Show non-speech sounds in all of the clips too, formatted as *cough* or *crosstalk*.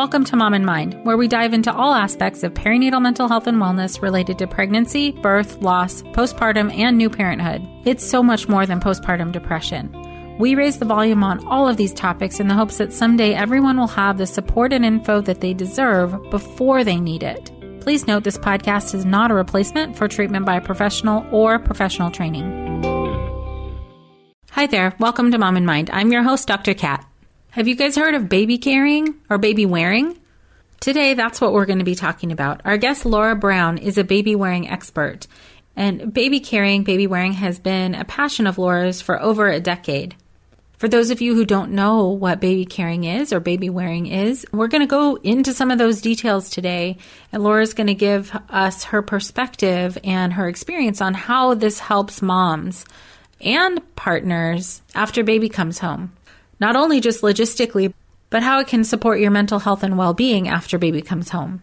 Welcome to Mom and Mind, where we dive into all aspects of perinatal mental health and wellness related to pregnancy, birth, loss, postpartum, and new parenthood. It's so much more than postpartum depression. We raise the volume on all of these topics in the hopes that someday everyone will have the support and info that they deserve before they need it. Please note this podcast is not a replacement for treatment by a professional or professional training. Hi there, welcome to Mom and Mind. I'm your host, Dr. Kat. Have you guys heard of baby carrying or baby wearing? Today, that's what we're going to be talking about. Our guest, Laura Brown, is a baby wearing expert. And baby carrying, baby wearing has been a passion of Laura's for over a decade. For those of you who don't know what baby carrying is or baby wearing is, we're going to go into some of those details today. And Laura's going to give us her perspective and her experience on how this helps moms and partners after baby comes home not only just logistically, but how it can support your mental health and well being after baby comes home.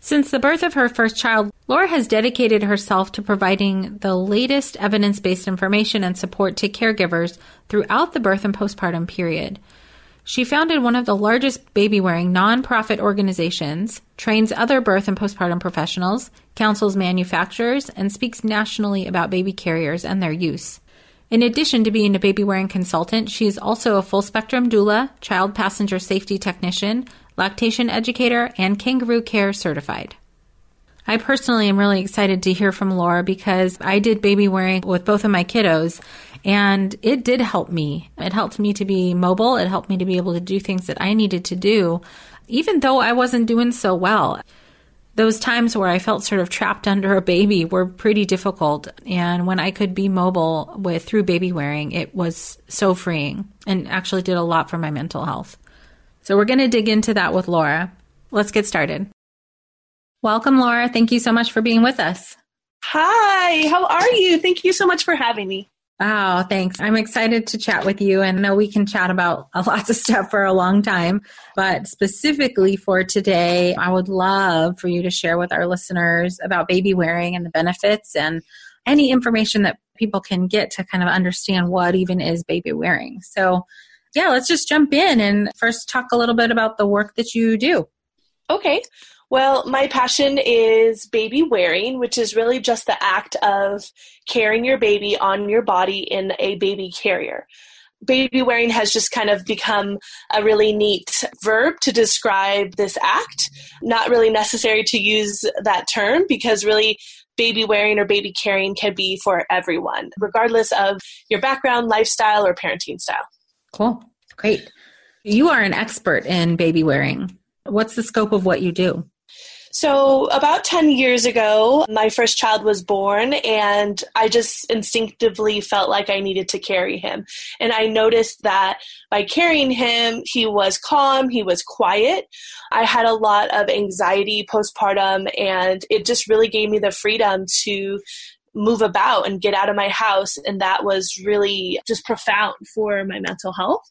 Since the birth of her first child, Laura has dedicated herself to providing the latest evidence based information and support to caregivers throughout the birth and postpartum period. She founded one of the largest baby wearing nonprofit organizations, trains other birth and postpartum professionals, counsels manufacturers, and speaks nationally about baby carriers and their use. In addition to being a baby wearing consultant, she is also a full spectrum doula, child passenger safety technician, lactation educator, and kangaroo care certified. I personally am really excited to hear from Laura because I did baby wearing with both of my kiddos and it did help me. It helped me to be mobile. It helped me to be able to do things that I needed to do, even though I wasn't doing so well those times where I felt sort of trapped under a baby were pretty difficult. And when I could be mobile with through baby wearing, it was so freeing and actually did a lot for my mental health. So we're going to dig into that with Laura. Let's get started. Welcome, Laura. Thank you so much for being with us. Hi, how are you? Thank you so much for having me. Oh, thanks. I'm excited to chat with you and know we can chat about *laughs* lots of stuff for a long time. But specifically for today, I would love for you to share with our listeners about baby wearing and the benefits and any information that people can get to kind of understand what even is baby wearing. So, yeah, let's just jump in and first talk a little bit about the work that you do. Okay. Well, my passion is baby wearing, which is really just the act of carrying your baby on your body in a baby carrier. Baby wearing has just kind of become a really neat verb to describe this act. Not really necessary to use that term because really baby wearing or baby carrying can be for everyone, regardless of your background, lifestyle, or parenting style. Cool. Great. You are an expert in baby wearing. What's the scope of what you do? So, about 10 years ago, my first child was born, and I just instinctively felt like I needed to carry him. And I noticed that by carrying him, he was calm, he was quiet. I had a lot of anxiety postpartum, and it just really gave me the freedom to move about and get out of my house. And that was really just profound for my mental health.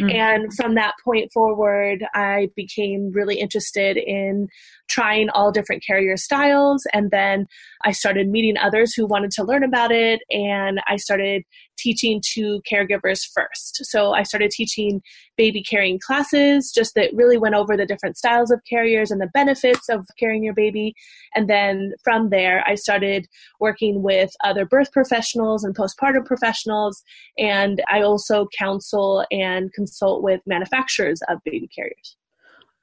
Mm-hmm. And from that point forward, I became really interested in trying all different carrier styles. And then I started meeting others who wanted to learn about it. And I started teaching to caregivers first. So I started teaching baby carrying classes, just that really went over the different styles of carriers and the benefits of carrying your baby. And then from there, I started working with other birth professionals and postpartum professionals. And I also counsel and consult with manufacturers of baby carriers.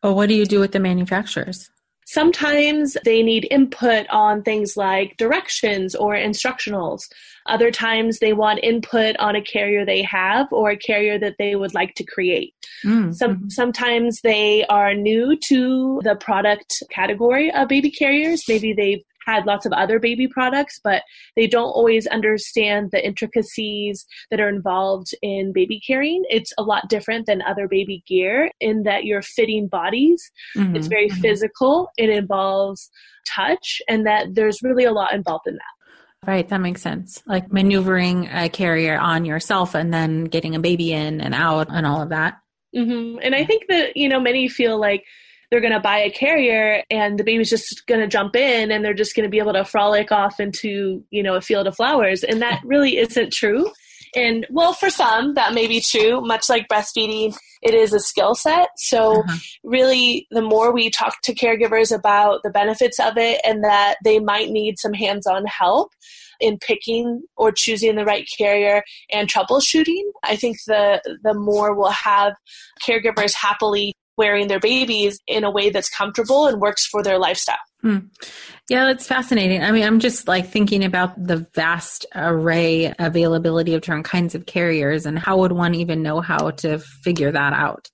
Well, what do you do with the manufacturers? Sometimes they need input on things like directions or instructionals. Other times they want input on a carrier they have or a carrier that they would like to create. Mm-hmm. Some, sometimes they are new to the product category of baby carriers. Maybe they've had lots of other baby products, but they don't always understand the intricacies that are involved in baby carrying. It's a lot different than other baby gear in that you're fitting bodies. Mm-hmm. It's very mm-hmm. physical. It involves touch, and that there's really a lot involved in that. Right, that makes sense. Like maneuvering a carrier on yourself and then getting a baby in and out and all of that. Mm-hmm. And I think that, you know, many feel like they're going to buy a carrier and the baby's just going to jump in and they're just going to be able to frolic off into, you know, a field of flowers. And that really isn't true. And well, for some, that may be true. Much like breastfeeding, it is a skill set. So, uh-huh. really, the more we talk to caregivers about the benefits of it and that they might need some hands on help in picking or choosing the right carrier and troubleshooting, I think the, the more we'll have caregivers happily wearing their babies in a way that's comfortable and works for their lifestyle. Hmm. Yeah, that's fascinating. I mean, I'm just like thinking about the vast array availability of different kinds of carriers and how would one even know how to figure that out?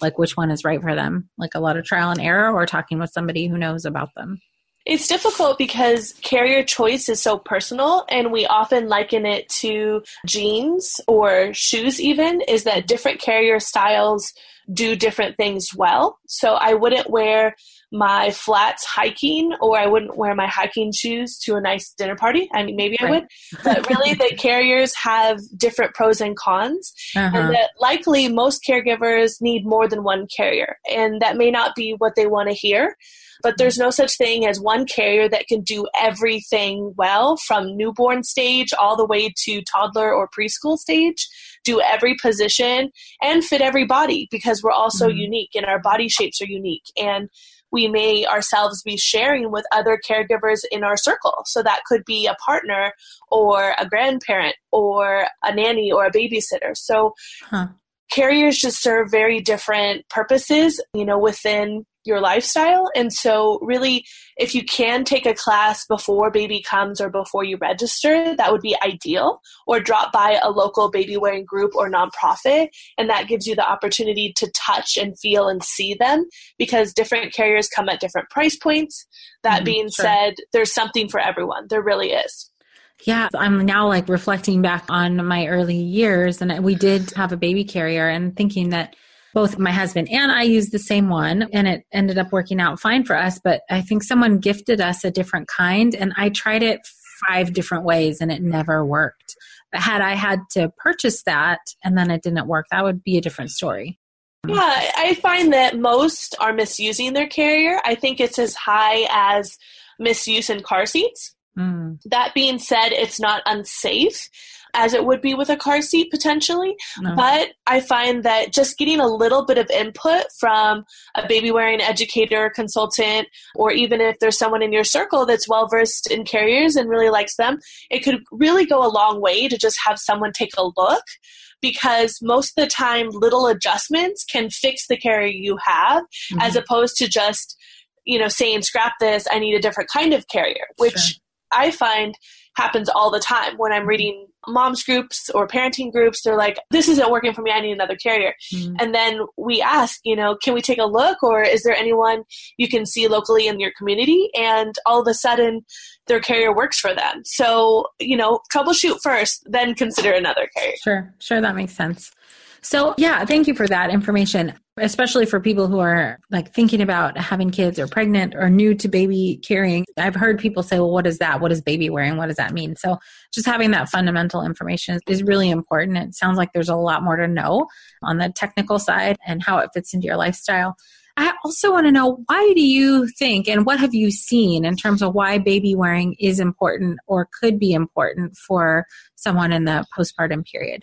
Like which one is right for them? Like a lot of trial and error or talking with somebody who knows about them? It's difficult because carrier choice is so personal, and we often liken it to jeans or shoes, even, is that different carrier styles do different things well. So I wouldn't wear my flats hiking or I wouldn't wear my hiking shoes to a nice dinner party. I mean, maybe right. I would, but really the *laughs* carriers have different pros and cons. Uh-huh. And that likely most caregivers need more than one carrier. And that may not be what they want to hear. But there's no such thing as one carrier that can do everything well from newborn stage all the way to toddler or preschool stage, do every position and fit every body because we're all so mm-hmm. unique and our body shapes are unique. And we may ourselves be sharing with other caregivers in our circle. So that could be a partner or a grandparent or a nanny or a babysitter. So huh. carriers just serve very different purposes, you know, within your lifestyle. And so, really, if you can take a class before baby comes or before you register, that would be ideal. Or drop by a local baby wearing group or nonprofit, and that gives you the opportunity to touch and feel and see them because different carriers come at different price points. That mm, being sure. said, there's something for everyone. There really is. Yeah, I'm now like reflecting back on my early years, and we did have a baby carrier, and thinking that both my husband and I used the same one and it ended up working out fine for us. But I think someone gifted us a different kind and I tried it five different ways and it never worked. But had I had to purchase that and then it didn't work, that would be a different story. Yeah, I find that most are misusing their carrier. I think it's as high as misuse in car seats. Mm. That being said, it's not unsafe as it would be with a car seat potentially. No. But I find that just getting a little bit of input from a baby wearing educator, consultant, or even if there's someone in your circle that's well versed in carriers and really likes them, it could really go a long way to just have someone take a look because most of the time little adjustments can fix the carrier you have mm-hmm. as opposed to just you know saying scrap this i need a different kind of carrier which sure. i find happens all the time when I'm reading moms groups or parenting groups. They're like, this isn't working for me. I need another carrier. Mm-hmm. And then we ask, you know, can we take a look or is there anyone you can see locally in your community? And all of a sudden their carrier works for them. So, you know, troubleshoot first, then consider another carrier. Sure. Sure. That makes sense. So, yeah, thank you for that information, especially for people who are like thinking about having kids or pregnant or new to baby carrying. I've heard people say, well, what is that? What is baby wearing? What does that mean? So, just having that fundamental information is really important. It sounds like there's a lot more to know on the technical side and how it fits into your lifestyle. I also want to know why do you think and what have you seen in terms of why baby wearing is important or could be important for someone in the postpartum period?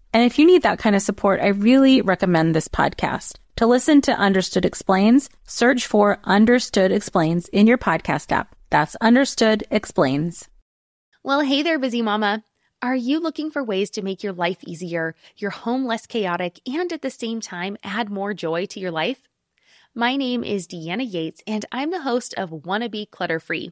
And if you need that kind of support, I really recommend this podcast. To listen to Understood Explains, search for Understood Explains in your podcast app. That's Understood Explains. Well, hey there, busy mama. Are you looking for ways to make your life easier, your home less chaotic, and at the same time add more joy to your life? My name is Deanna Yates, and I'm the host of Wanna Be Clutter Free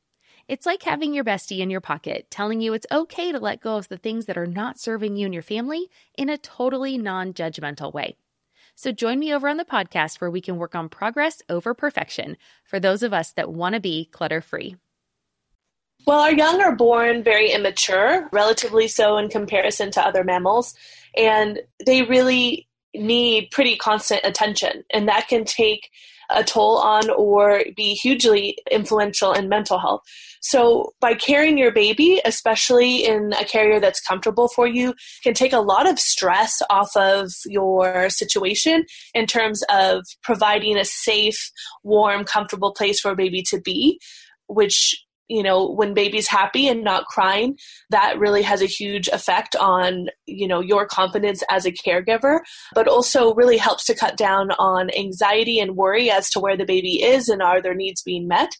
It's like having your bestie in your pocket telling you it's okay to let go of the things that are not serving you and your family in a totally non judgmental way. So join me over on the podcast where we can work on progress over perfection for those of us that want to be clutter free. Well, our young are born very immature, relatively so in comparison to other mammals, and they really need pretty constant attention. And that can take a toll on or be hugely influential in mental health. So, by carrying your baby, especially in a carrier that's comfortable for you, can take a lot of stress off of your situation in terms of providing a safe, warm, comfortable place for a baby to be, which you know when baby's happy and not crying that really has a huge effect on you know your confidence as a caregiver but also really helps to cut down on anxiety and worry as to where the baby is and are their needs being met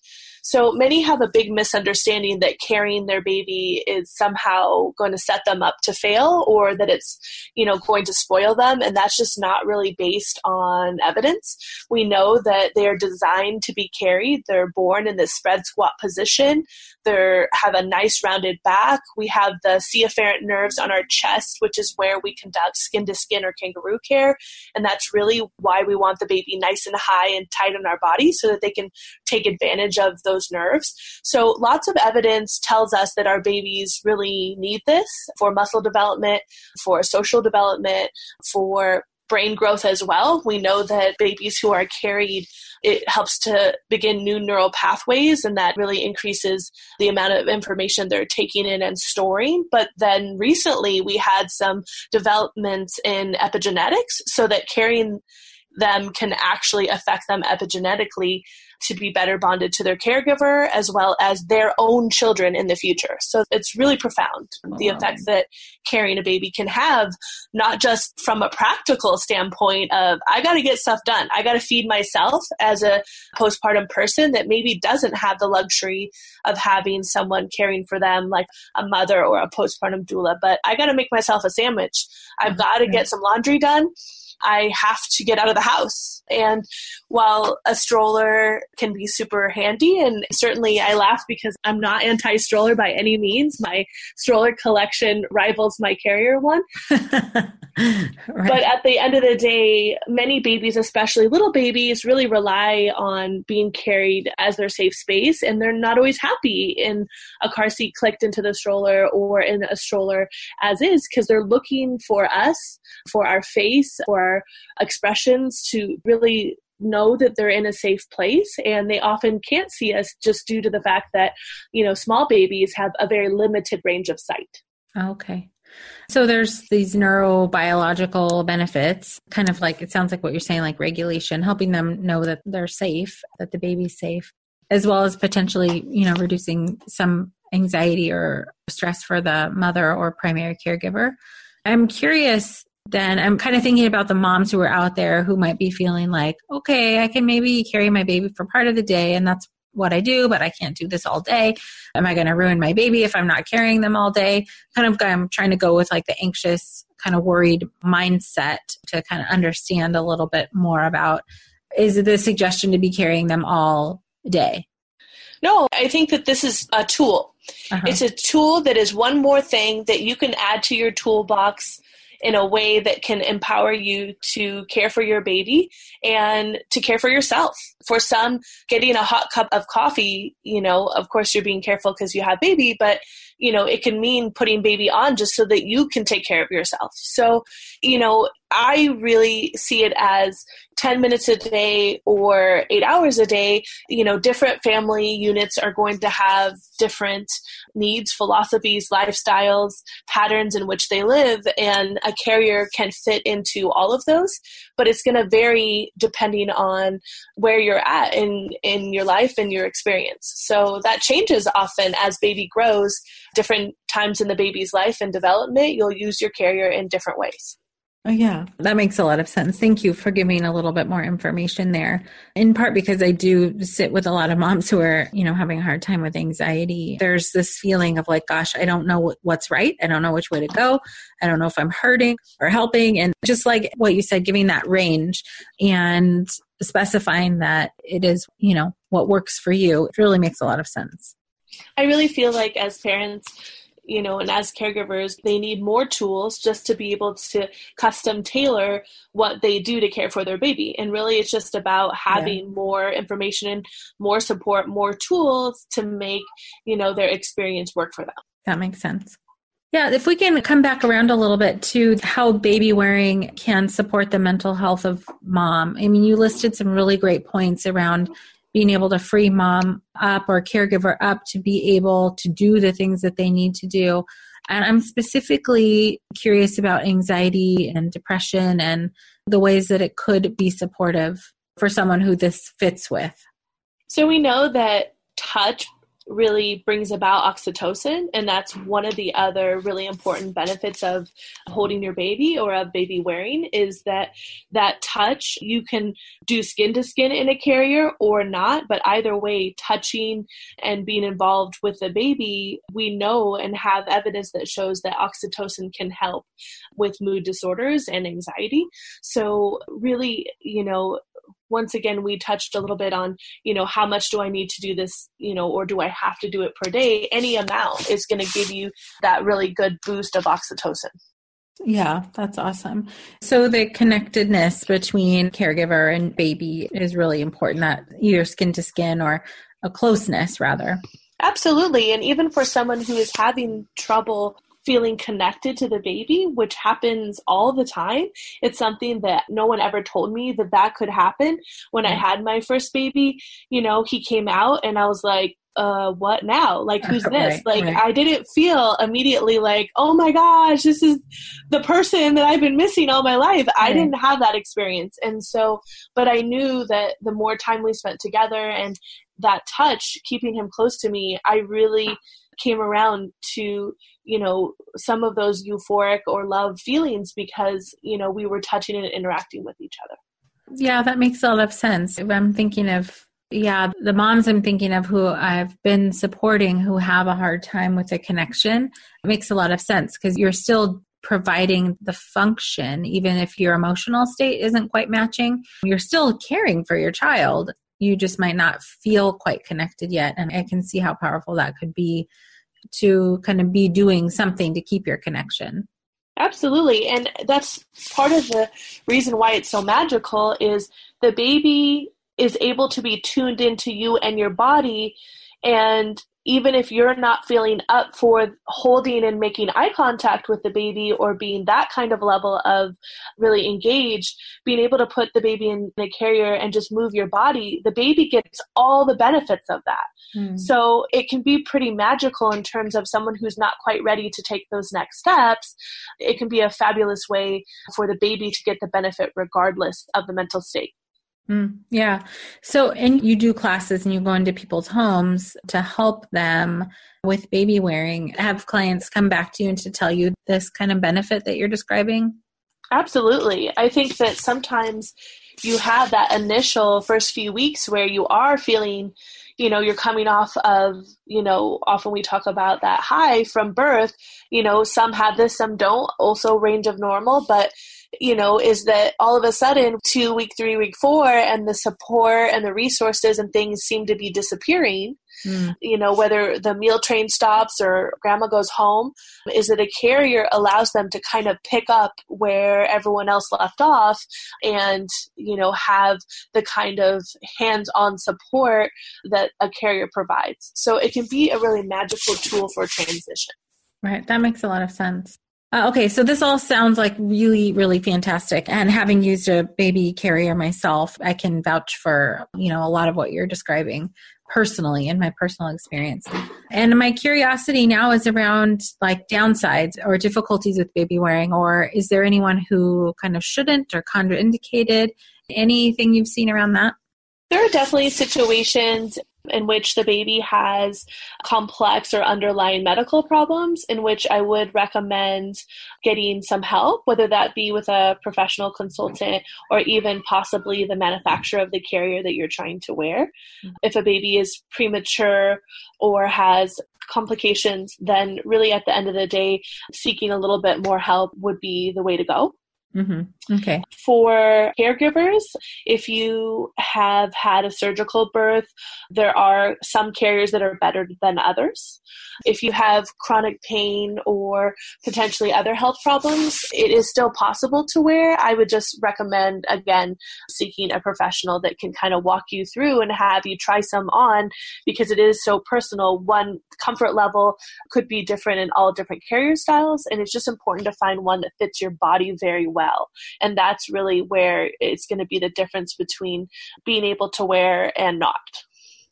so many have a big misunderstanding that carrying their baby is somehow going to set them up to fail or that it's, you know, going to spoil them. And that's just not really based on evidence. We know that they're designed to be carried. They're born in this spread squat position. They have a nice rounded back. We have the afferent nerves on our chest, which is where we conduct skin to skin or kangaroo care. And that's really why we want the baby nice and high and tight on our body so that they can take advantage of those nerves. So lots of evidence tells us that our babies really need this for muscle development, for social development, for brain growth as well. We know that babies who are carried, it helps to begin new neural pathways, and that really increases the amount of information they're taking in and storing. But then recently, we had some developments in epigenetics so that carrying them can actually affect them epigenetically to be better bonded to their caregiver as well as their own children in the future. So it's really profound the effects that carrying a baby can have, not just from a practical standpoint of, I got to get stuff done. I got to feed myself as a postpartum person that maybe doesn't have the luxury of having someone caring for them like a mother or a postpartum doula, but I got to make myself a sandwich. I've mm-hmm. got to get some laundry done. I have to get out of the house. And while a stroller can be super handy, and certainly I laugh because I'm not anti stroller by any means, my stroller collection rivals my carrier one. *laughs* *laughs* right. But at the end of the day, many babies, especially little babies, really rely on being carried as their safe space, and they're not always happy in a car seat clicked into the stroller or in a stroller as is because they're looking for us, for our face, for our expressions to really know that they're in a safe place. And they often can't see us just due to the fact that you know small babies have a very limited range of sight. Okay so there's these neurobiological benefits, kind of like it sounds like what you're saying, like regulation, helping them know that they're safe, that the baby's safe, as well as potentially, you know, reducing some anxiety or stress for the mother or primary caregiver. I'm curious then I'm kind of thinking about the moms who are out there who might be feeling like, okay, I can maybe carry my baby for part of the day and that's what I do, but I can't do this all day. Am I going to ruin my baby if I'm not carrying them all day? Kind of, I'm trying to go with like the anxious, kind of worried mindset to kind of understand a little bit more about is the suggestion to be carrying them all day? No, I think that this is a tool. Uh-huh. It's a tool that is one more thing that you can add to your toolbox in a way that can empower you to care for your baby and to care for yourself. For some, getting a hot cup of coffee, you know, of course you're being careful because you have baby, but you know, it can mean putting baby on just so that you can take care of yourself. So, you know, I really see it as 10 minutes a day or eight hours a day. You know, different family units are going to have different needs, philosophies, lifestyles, patterns in which they live, and a carrier can fit into all of those. But it's going to vary depending on where you're at in, in your life and your experience. So that changes often as baby grows, different times in the baby's life and development, you'll use your carrier in different ways. Oh, yeah, that makes a lot of sense. Thank you for giving a little bit more information there. In part because I do sit with a lot of moms who are, you know, having a hard time with anxiety. There's this feeling of like, gosh, I don't know what's right. I don't know which way to go. I don't know if I'm hurting or helping. And just like what you said, giving that range and specifying that it is, you know, what works for you, it really makes a lot of sense. I really feel like as parents, you know, and as caregivers, they need more tools just to be able to custom tailor what they do to care for their baby. And really, it's just about having yeah. more information, and more support, more tools to make, you know, their experience work for them. That makes sense. Yeah, if we can come back around a little bit to how baby wearing can support the mental health of mom. I mean, you listed some really great points around being able to free mom up or caregiver up to be able to do the things that they need to do. And I'm specifically curious about anxiety and depression and the ways that it could be supportive for someone who this fits with. So we know that touch really brings about oxytocin and that's one of the other really important benefits of holding your baby or of baby wearing is that that touch you can do skin to skin in a carrier or not but either way touching and being involved with the baby we know and have evidence that shows that oxytocin can help with mood disorders and anxiety. So really you know once again we touched a little bit on you know how much do i need to do this you know or do i have to do it per day any amount is going to give you that really good boost of oxytocin yeah, that's awesome. So the connectedness between caregiver and baby is really important that either skin to skin or a closeness rather. Absolutely. And even for someone who is having trouble feeling connected to the baby, which happens all the time. It's something that no one ever told me that that could happen. When I had my first baby, you know, he came out and I was like, uh what now like who's *laughs* this right, like right. i didn't feel immediately like oh my gosh this is the person that i've been missing all my life right. i didn't have that experience and so but i knew that the more time we spent together and that touch keeping him close to me i really came around to you know some of those euphoric or love feelings because you know we were touching and interacting with each other. Yeah that makes a lot of sense. I'm thinking of yeah the moms i'm thinking of who i've been supporting who have a hard time with the connection it makes a lot of sense because you're still providing the function even if your emotional state isn't quite matching you're still caring for your child you just might not feel quite connected yet and i can see how powerful that could be to kind of be doing something to keep your connection. Absolutely. And that's part of the reason why it's so magical is the baby is able to be tuned into you and your body and even if you're not feeling up for holding and making eye contact with the baby or being that kind of level of really engaged, being able to put the baby in a carrier and just move your body, the baby gets all the benefits of that. Mm. So it can be pretty magical in terms of someone who's not quite ready to take those next steps. It can be a fabulous way for the baby to get the benefit regardless of the mental state. Mm, yeah. So, and you do classes and you go into people's homes to help them with baby wearing. Have clients come back to you and to tell you this kind of benefit that you're describing? Absolutely. I think that sometimes you have that initial first few weeks where you are feeling, you know, you're coming off of, you know, often we talk about that high from birth. You know, some have this, some don't, also range of normal, but you know, is that all of a sudden, two, week three, week four, and the support and the resources and things seem to be disappearing. Mm. You know, whether the meal train stops or grandma goes home, is that a carrier allows them to kind of pick up where everyone else left off and, you know, have the kind of hands on support that a carrier provides. So it can be a really magical tool for transition. Right. That makes a lot of sense. Uh, okay, so this all sounds like really, really fantastic. And having used a baby carrier myself, I can vouch for you know a lot of what you're describing personally in my personal experience. And my curiosity now is around like downsides or difficulties with baby wearing, or is there anyone who kind of shouldn't or contraindicated? Anything you've seen around that? There are definitely situations in which the baby has complex or underlying medical problems, in which I would recommend getting some help, whether that be with a professional consultant or even possibly the manufacturer of the carrier that you're trying to wear. Mm-hmm. If a baby is premature or has complications, then really at the end of the day, seeking a little bit more help would be the way to go. Mm-hmm. Okay. For caregivers, if you have had a surgical birth, there are some carriers that are better than others. If you have chronic pain or potentially other health problems, it is still possible to wear. I would just recommend, again, seeking a professional that can kind of walk you through and have you try some on because it is so personal. One comfort level could be different in all different carrier styles, and it's just important to find one that fits your body very well well. And that's really where it's going to be the difference between being able to wear and not.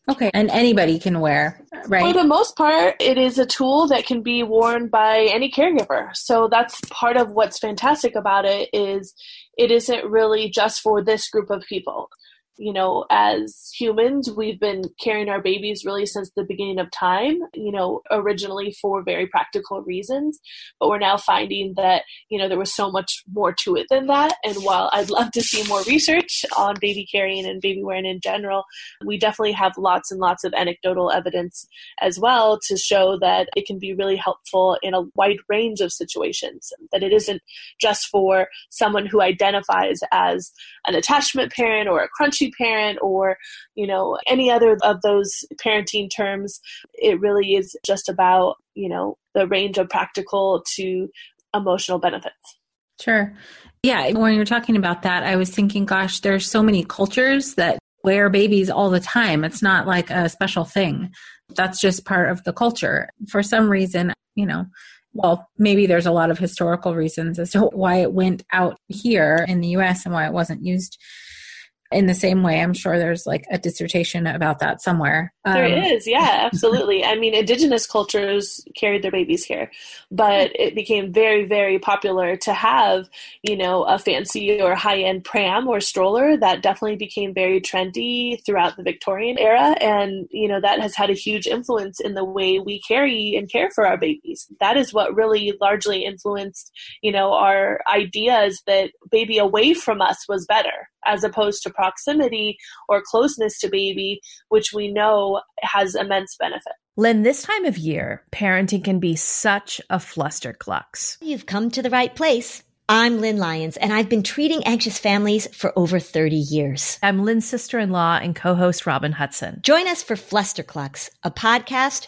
Okay, and anybody can wear, right? For the most part, it is a tool that can be worn by any caregiver. So that's part of what's fantastic about it is it isn't really just for this group of people you know, as humans, we've been carrying our babies really since the beginning of time, you know, originally for very practical reasons. But we're now finding that, you know, there was so much more to it than that. And while I'd love to see more research on baby carrying and baby wearing in general, we definitely have lots and lots of anecdotal evidence as well to show that it can be really helpful in a wide range of situations, that it isn't just for someone who identifies as an attachment parent or a crunchy parent or you know any other of those parenting terms it really is just about you know the range of practical to emotional benefits. Sure. Yeah when you're talking about that i was thinking gosh there's so many cultures that wear babies all the time. It's not like a special thing. That's just part of the culture. For some reason you know well, maybe there's a lot of historical reasons as to why it went out here in the US and why it wasn't used in the same way i'm sure there's like a dissertation about that somewhere. Um, there is yeah absolutely. I mean indigenous cultures carried their babies here but it became very very popular to have you know a fancy or high end pram or stroller that definitely became very trendy throughout the victorian era. And you know that has had a huge influence in the way we carry and care for our babies. That is what really largely influenced you know our ideas that baby away from us was better as opposed to proximity or closeness to baby, which we know has immense benefit. Lynn, this time of year, parenting can be such a flusterclux. You've come to the right place. I'm Lynn Lyons, and I've been treating anxious families for over 30 years. I'm Lynn's sister in law and co host Robin Hudson. Join us for Flusterclux, a podcast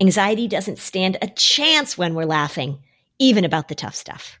Anxiety doesn't stand a chance when we're laughing, even about the tough stuff.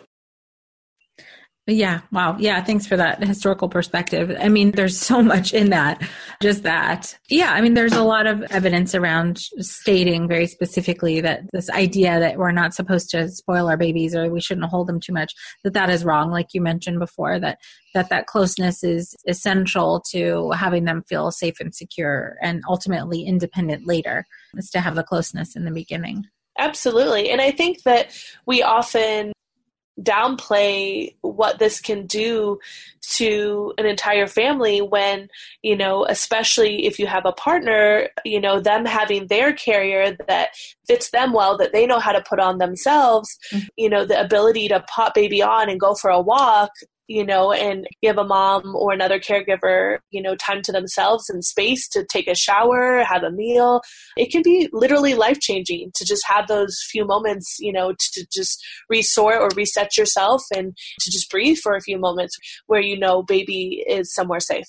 Yeah. Wow. Yeah. Thanks for that historical perspective. I mean, there's so much in that. Just that. Yeah. I mean, there's a lot of evidence around stating very specifically that this idea that we're not supposed to spoil our babies or we shouldn't hold them too much, that that is wrong. Like you mentioned before, that that that closeness is essential to having them feel safe and secure and ultimately independent later is to have the closeness in the beginning. Absolutely. And I think that we often downplay what this can do to an entire family when you know especially if you have a partner you know them having their carrier that fits them well that they know how to put on themselves mm-hmm. you know the ability to pop baby on and go for a walk you know, and give a mom or another caregiver, you know, time to themselves and space to take a shower, have a meal. It can be literally life changing to just have those few moments, you know, to just resort or reset yourself and to just breathe for a few moments where you know baby is somewhere safe.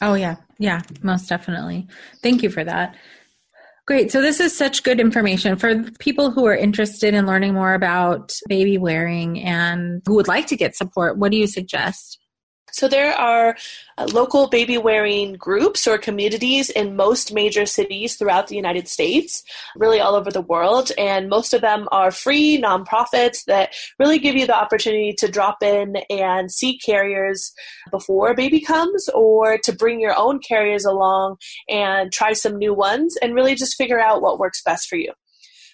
Oh, yeah. Yeah, most definitely. Thank you for that. Great. So this is such good information for people who are interested in learning more about baby wearing and who would like to get support. What do you suggest? So there are uh, local baby wearing groups or communities in most major cities throughout the United States, really all over the world, and most of them are free nonprofits that really give you the opportunity to drop in and see carriers before baby comes or to bring your own carriers along and try some new ones and really just figure out what works best for you.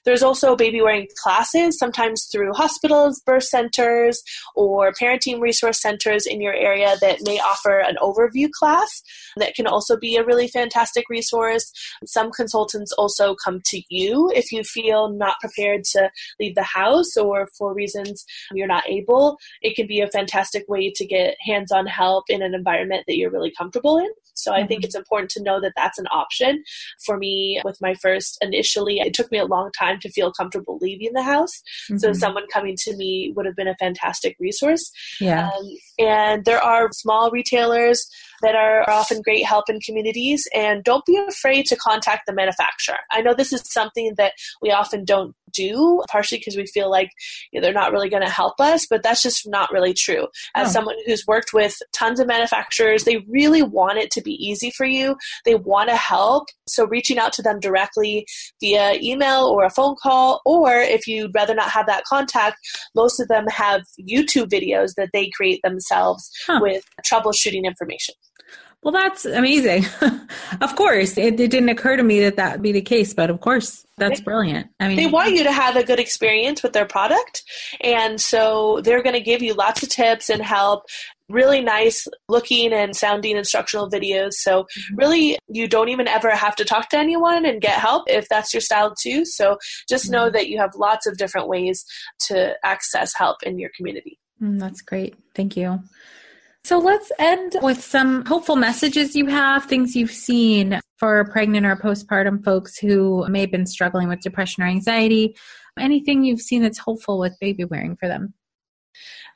There's also baby wearing classes, sometimes through hospitals, birth centers, or parenting resource centers in your area that may offer an overview class that can also be a really fantastic resource. Some consultants also come to you if you feel not prepared to leave the house or for reasons you're not able. It can be a fantastic way to get hands on help in an environment that you're really comfortable in. So I mm-hmm. think it's important to know that that's an option. For me, with my first, initially, it took me a long time to feel comfortable leaving the house. Mm-hmm. So someone coming to me would have been a fantastic resource. Yeah. Um, and there are small retailers that are often great help in communities. And don't be afraid to contact the manufacturer. I know this is something that we often don't do, partially because we feel like you know, they're not really going to help us, but that's just not really true. As oh. someone who's worked with tons of manufacturers, they really want it to be easy for you. They want to help. So reaching out to them directly via email or a phone call, or if you'd rather not have that contact, most of them have YouTube videos that they create themselves huh. with troubleshooting information. Well, that's amazing. *laughs* of course, it, it, didn't occur to me that that would be the case, but of course, that's brilliant. I mean, they want you to have a good experience with their product, and so they're going to give you lots of tips and help. Really nice looking and sounding instructional videos. So, mm-hmm. really, you don't even ever have to talk to anyone and get help if that's your style too. So, just know mm-hmm. that you have lots of different ways to access help in your community. Mm, that's great. Thank you. So let's end with some hopeful messages you have, things you've seen for pregnant or postpartum folks who may have been struggling with depression or anxiety. Anything you've seen that's hopeful with baby wearing for them?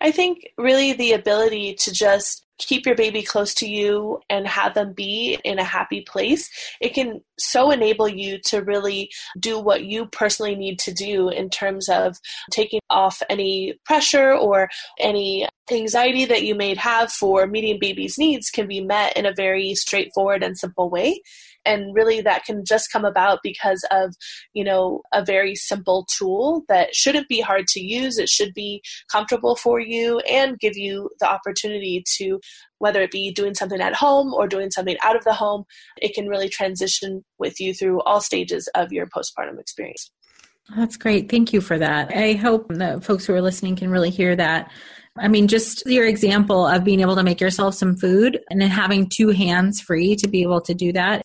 I think really the ability to just keep your baby close to you and have them be in a happy place, it can so enable you to really do what you personally need to do in terms of taking off any pressure or any anxiety that you may have for meeting baby's needs can be met in a very straightforward and simple way and really that can just come about because of you know a very simple tool that shouldn't be hard to use. It should be comfortable for you and give you the opportunity to whether it be doing something at home or doing something out of the home it can really transition with you through all stages of your postpartum experience. That's great. Thank you for that. I hope that folks who are listening can really hear that. I mean, just your example of being able to make yourself some food and then having two hands free to be able to do that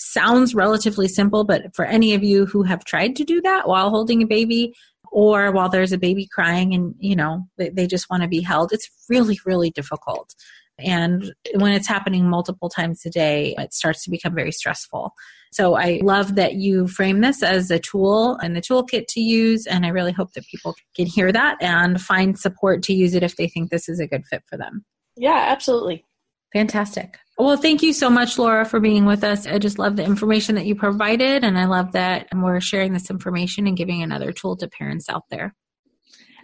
sounds relatively simple, but for any of you who have tried to do that while holding a baby or while there's a baby crying and, you know, they, they just want to be held, it's really, really difficult. And when it's happening multiple times a day, it starts to become very stressful. So I love that you frame this as a tool and the toolkit to use. And I really hope that people can hear that and find support to use it if they think this is a good fit for them. Yeah, absolutely. Fantastic. Well, thank you so much, Laura, for being with us. I just love the information that you provided, and I love that we're sharing this information and giving another tool to parents out there.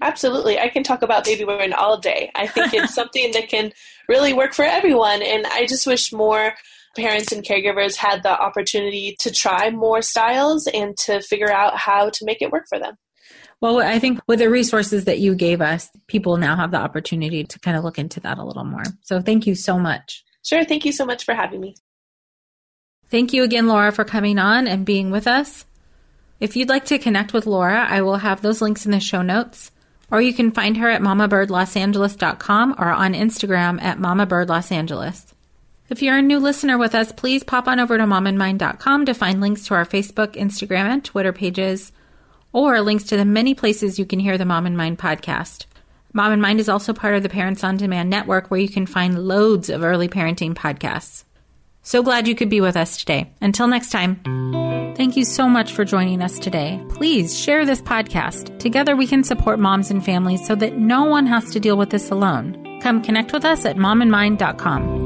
Absolutely. I can talk about baby wearing all day. I think it's *laughs* something that can really work for everyone, and I just wish more parents and caregivers had the opportunity to try more styles and to figure out how to make it work for them. Well, I think with the resources that you gave us, people now have the opportunity to kind of look into that a little more. So thank you so much. Sure. Thank you so much for having me. Thank you again, Laura, for coming on and being with us. If you'd like to connect with Laura, I will have those links in the show notes. Or you can find her at mamabirdlosangeles.com or on Instagram at mamabirdlosangeles. If you're a new listener with us, please pop on over to momandmind.com to find links to our Facebook, Instagram, and Twitter pages, or links to the many places you can hear the Mom and Mind podcast. Mom and Mind is also part of the Parents on Demand network where you can find loads of early parenting podcasts. So glad you could be with us today. Until next time, thank you so much for joining us today. Please share this podcast. Together we can support moms and families so that no one has to deal with this alone. Come connect with us at momandmind.com.